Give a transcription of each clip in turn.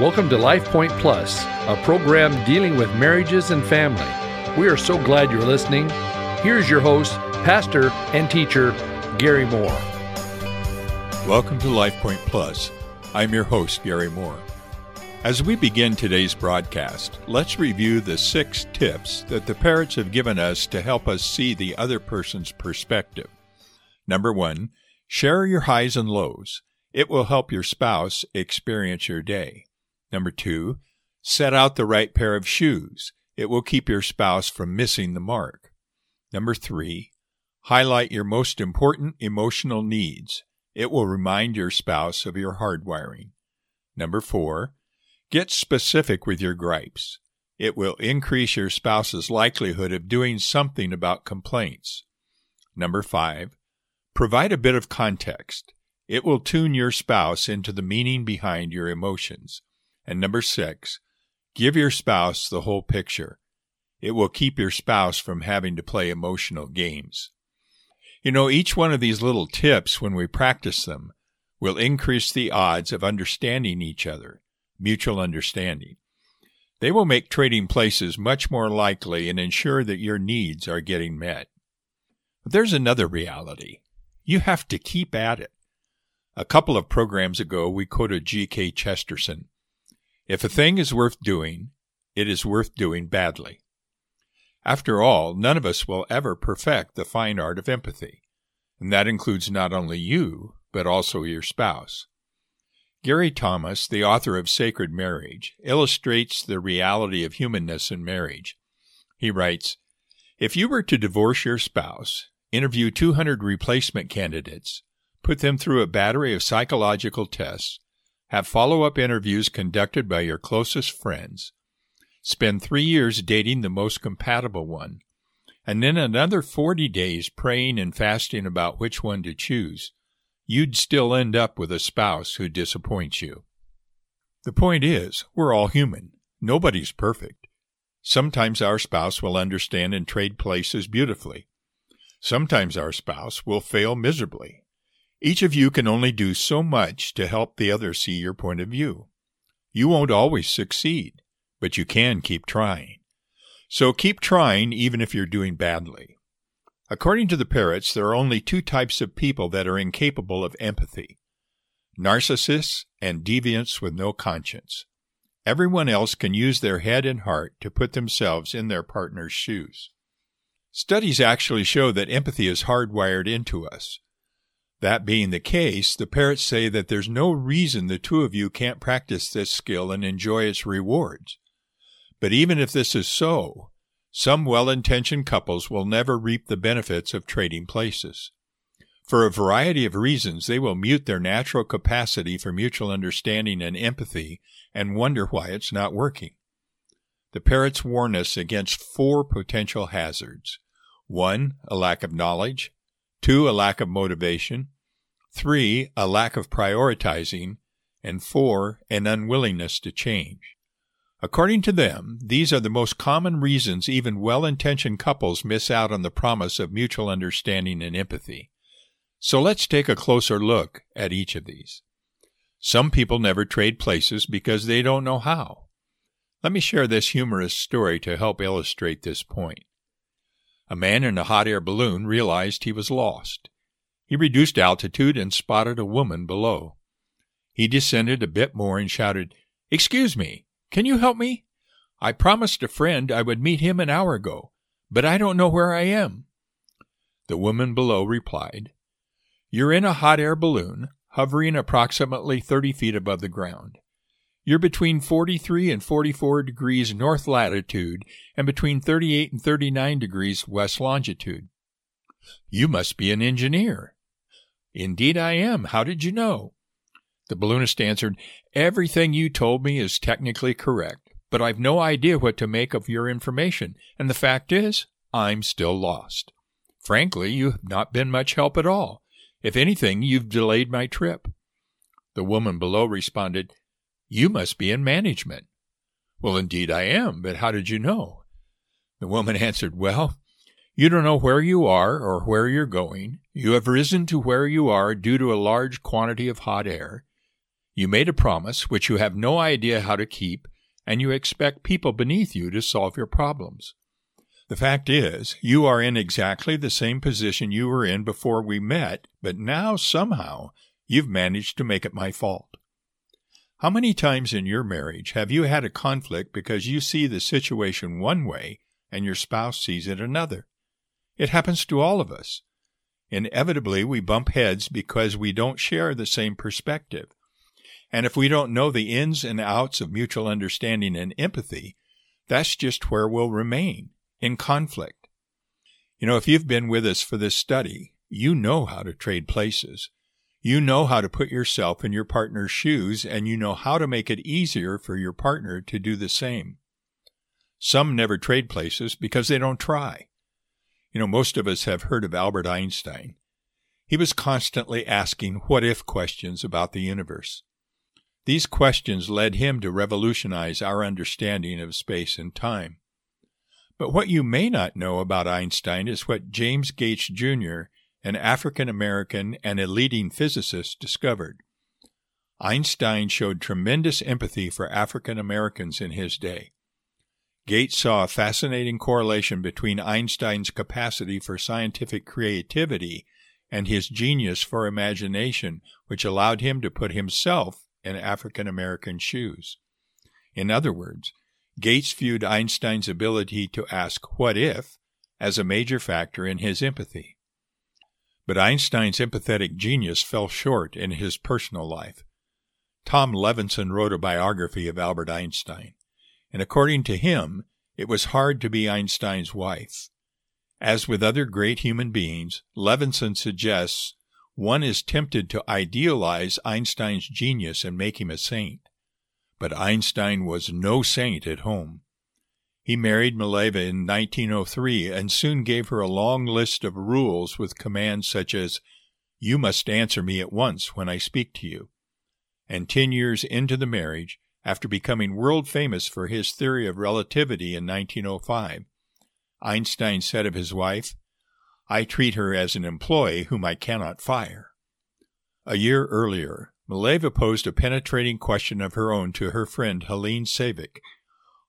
Welcome to Life Point Plus, a program dealing with marriages and family. We are so glad you're listening. Here's your host, pastor and teacher, Gary Moore. Welcome to Life Point Plus. I'm your host, Gary Moore. As we begin today's broadcast, let's review the six tips that the Parrotts have given us to help us see the other person's perspective. Number one, share your highs and lows. It will help your spouse experience your day. Number two, set out the right pair of shoes. It will keep your spouse from missing the mark. Number three, highlight your most important emotional needs. It will remind your spouse of your hardwiring. Number four, Get specific with your gripes. It will increase your spouse's likelihood of doing something about complaints. Number five, provide a bit of context. It will tune your spouse into the meaning behind your emotions. And number six, give your spouse the whole picture. It will keep your spouse from having to play emotional games. You know, each one of these little tips, when we practice them, will increase the odds of understanding each other mutual understanding. They will make trading places much more likely and ensure that your needs are getting met. But there's another reality. You have to keep at it. A couple of programs ago, we quoted G.K. Chesterton. If a thing is worth doing, it is worth doing badly. After all, none of us will ever perfect the fine art of empathy, and that includes not only you, but also your spouse. Gary Thomas, the author of Sacred Marriage, illustrates the reality of humanness in marriage. He writes If you were to divorce your spouse, interview 200 replacement candidates, put them through a battery of psychological tests, have follow up interviews conducted by your closest friends, spend three years dating the most compatible one, and then another 40 days praying and fasting about which one to choose, you'd still end up with a spouse who disappoints you. The point is, we're all human. Nobody's perfect. Sometimes our spouse will understand and trade places beautifully. Sometimes our spouse will fail miserably. Each of you can only do so much to help the other see your point of view. You won't always succeed, but you can keep trying. So keep trying even if you're doing badly. According to the Parrotts, there are only two types of people that are incapable of empathy narcissists and deviants with no conscience. Everyone else can use their head and heart to put themselves in their partner's shoes. Studies actually show that empathy is hardwired into us. That being the case, the Parrotts say that there's no reason the two of you can't practice this skill and enjoy its rewards. But even if this is so, some well intentioned couples will never reap the benefits of trading places. For a variety of reasons, they will mute their natural capacity for mutual understanding and empathy and wonder why it's not working. The Parrotts warn us against four potential hazards. One, a lack of knowledge. Two, a lack of motivation. Three, a lack of prioritizing. And four, an unwillingness to change. According to them, these are the most common reasons even well intentioned couples miss out on the promise of mutual understanding and empathy. So let's take a closer look at each of these. Some people never trade places because they don't know how. Let me share this humorous story to help illustrate this point. A man in a hot air balloon realized he was lost. He reduced altitude and spotted a woman below. He descended a bit more and shouted, Excuse me, can you help me? I promised a friend I would meet him an hour ago, but I don't know where I am. The woman below replied, You're in a hot air balloon, hovering approximately 30 feet above the ground. You're between 43 and 44 degrees north latitude and between 38 and 39 degrees west longitude. You must be an engineer. Indeed, I am. How did you know? The balloonist answered, Everything you told me is technically correct, but I've no idea what to make of your information, and the fact is, I'm still lost. Frankly, you have not been much help at all. If anything, you've delayed my trip. The woman below responded, You must be in management. Well, indeed I am, but how did you know? The woman answered, Well, you don't know where you are or where you're going. You have risen to where you are due to a large quantity of hot air. You made a promise which you have no idea how to keep, and you expect people beneath you to solve your problems. The fact is, you are in exactly the same position you were in before we met, but now somehow you've managed to make it my fault. How many times in your marriage have you had a conflict because you see the situation one way and your spouse sees it another? It happens to all of us. Inevitably, we bump heads because we don't share the same perspective. And if we don't know the ins and outs of mutual understanding and empathy, that's just where we'll remain in conflict. You know, if you've been with us for this study, you know how to trade places. You know how to put yourself in your partner's shoes, and you know how to make it easier for your partner to do the same. Some never trade places because they don't try. You know, most of us have heard of Albert Einstein. He was constantly asking what if questions about the universe. These questions led him to revolutionize our understanding of space and time. But what you may not know about Einstein is what James Gates Jr., an African American and a leading physicist, discovered. Einstein showed tremendous empathy for African Americans in his day. Gates saw a fascinating correlation between Einstein's capacity for scientific creativity and his genius for imagination, which allowed him to put himself in African American shoes. In other words, Gates viewed Einstein's ability to ask what if as a major factor in his empathy. But Einstein's empathetic genius fell short in his personal life. Tom Levenson wrote a biography of Albert Einstein, and according to him, it was hard to be Einstein's wife. As with other great human beings, Levenson suggests one is tempted to idealize Einstein's genius and make him a saint. But Einstein was no saint at home. He married Mileva in 1903 and soon gave her a long list of rules with commands such as, You must answer me at once when I speak to you. And ten years into the marriage, after becoming world famous for his theory of relativity in 1905, Einstein said of his wife, I treat her as an employee whom I cannot fire. A year earlier, Mileva posed a penetrating question of her own to her friend Helene Savick.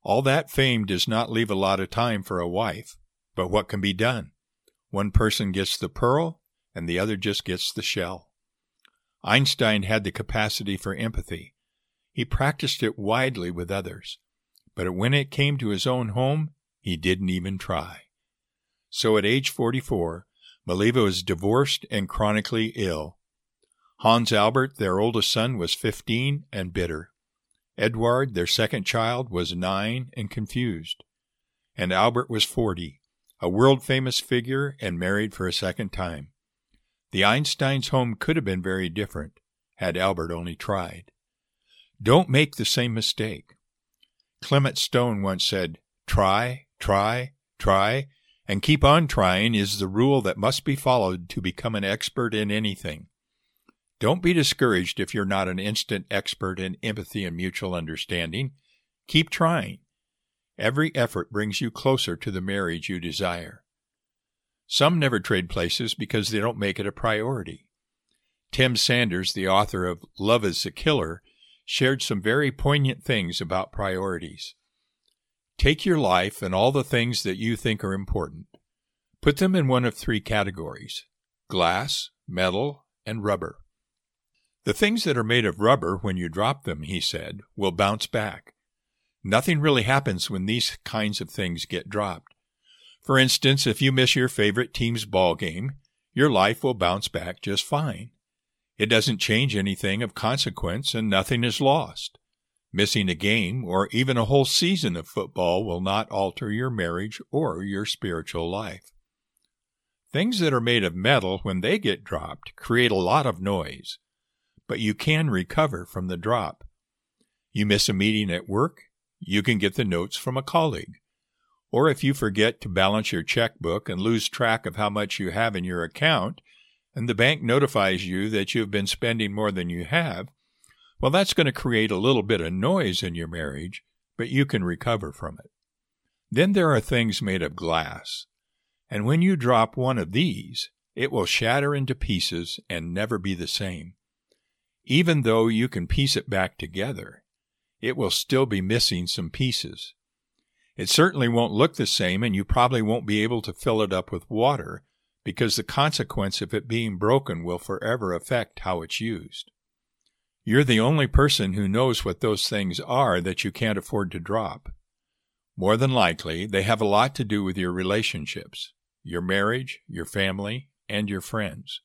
All that fame does not leave a lot of time for a wife, but what can be done? One person gets the pearl, and the other just gets the shell. Einstein had the capacity for empathy. He practiced it widely with others, but when it came to his own home, he didn't even try. So at age 44, Mileva was divorced and chronically ill. Hans Albert, their oldest son, was 15 and bitter. Edward, their second child, was 9 and confused. And Albert was 40, a world famous figure and married for a second time. The Einsteins' home could have been very different had Albert only tried. Don't make the same mistake. Clement Stone once said, Try, try, try, and keep on trying is the rule that must be followed to become an expert in anything. Don't be discouraged if you're not an instant expert in empathy and mutual understanding. Keep trying. Every effort brings you closer to the marriage you desire. Some never trade places because they don't make it a priority. Tim Sanders, the author of Love is a Killer, shared some very poignant things about priorities. Take your life and all the things that you think are important. Put them in one of three categories glass, metal, and rubber. The things that are made of rubber, when you drop them, he said, will bounce back. Nothing really happens when these kinds of things get dropped. For instance, if you miss your favorite team's ball game, your life will bounce back just fine. It doesn't change anything of consequence and nothing is lost. Missing a game or even a whole season of football will not alter your marriage or your spiritual life. Things that are made of metal, when they get dropped, create a lot of noise but you can recover from the drop. You miss a meeting at work, you can get the notes from a colleague. Or if you forget to balance your checkbook and lose track of how much you have in your account, and the bank notifies you that you have been spending more than you have, well, that's going to create a little bit of noise in your marriage, but you can recover from it. Then there are things made of glass, and when you drop one of these, it will shatter into pieces and never be the same. Even though you can piece it back together, it will still be missing some pieces. It certainly won't look the same, and you probably won't be able to fill it up with water because the consequence of it being broken will forever affect how it's used. You're the only person who knows what those things are that you can't afford to drop. More than likely, they have a lot to do with your relationships, your marriage, your family, and your friends.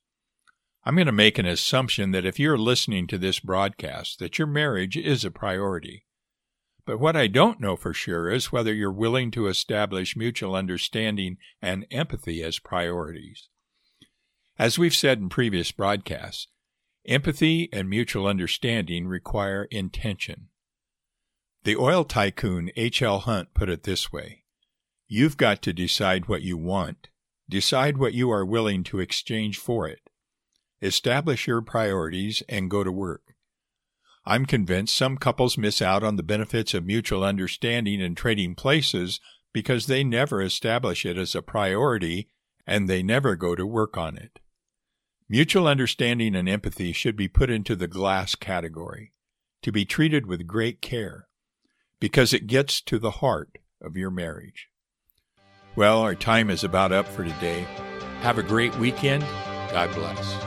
I'm going to make an assumption that if you're listening to this broadcast, that your marriage is a priority. But what I don't know for sure is whether you're willing to establish mutual understanding and empathy as priorities. As we've said in previous broadcasts, empathy and mutual understanding require intention. The oil tycoon H.L. Hunt put it this way You've got to decide what you want, decide what you are willing to exchange for it, establish your priorities, and go to work. I'm convinced some couples miss out on the benefits of mutual understanding and trading places because they never establish it as a priority and they never go to work on it. Mutual understanding and empathy should be put into the glass category, to be treated with great care, because it gets to the heart of your marriage. Well, our time is about up for today. Have a great weekend. God bless.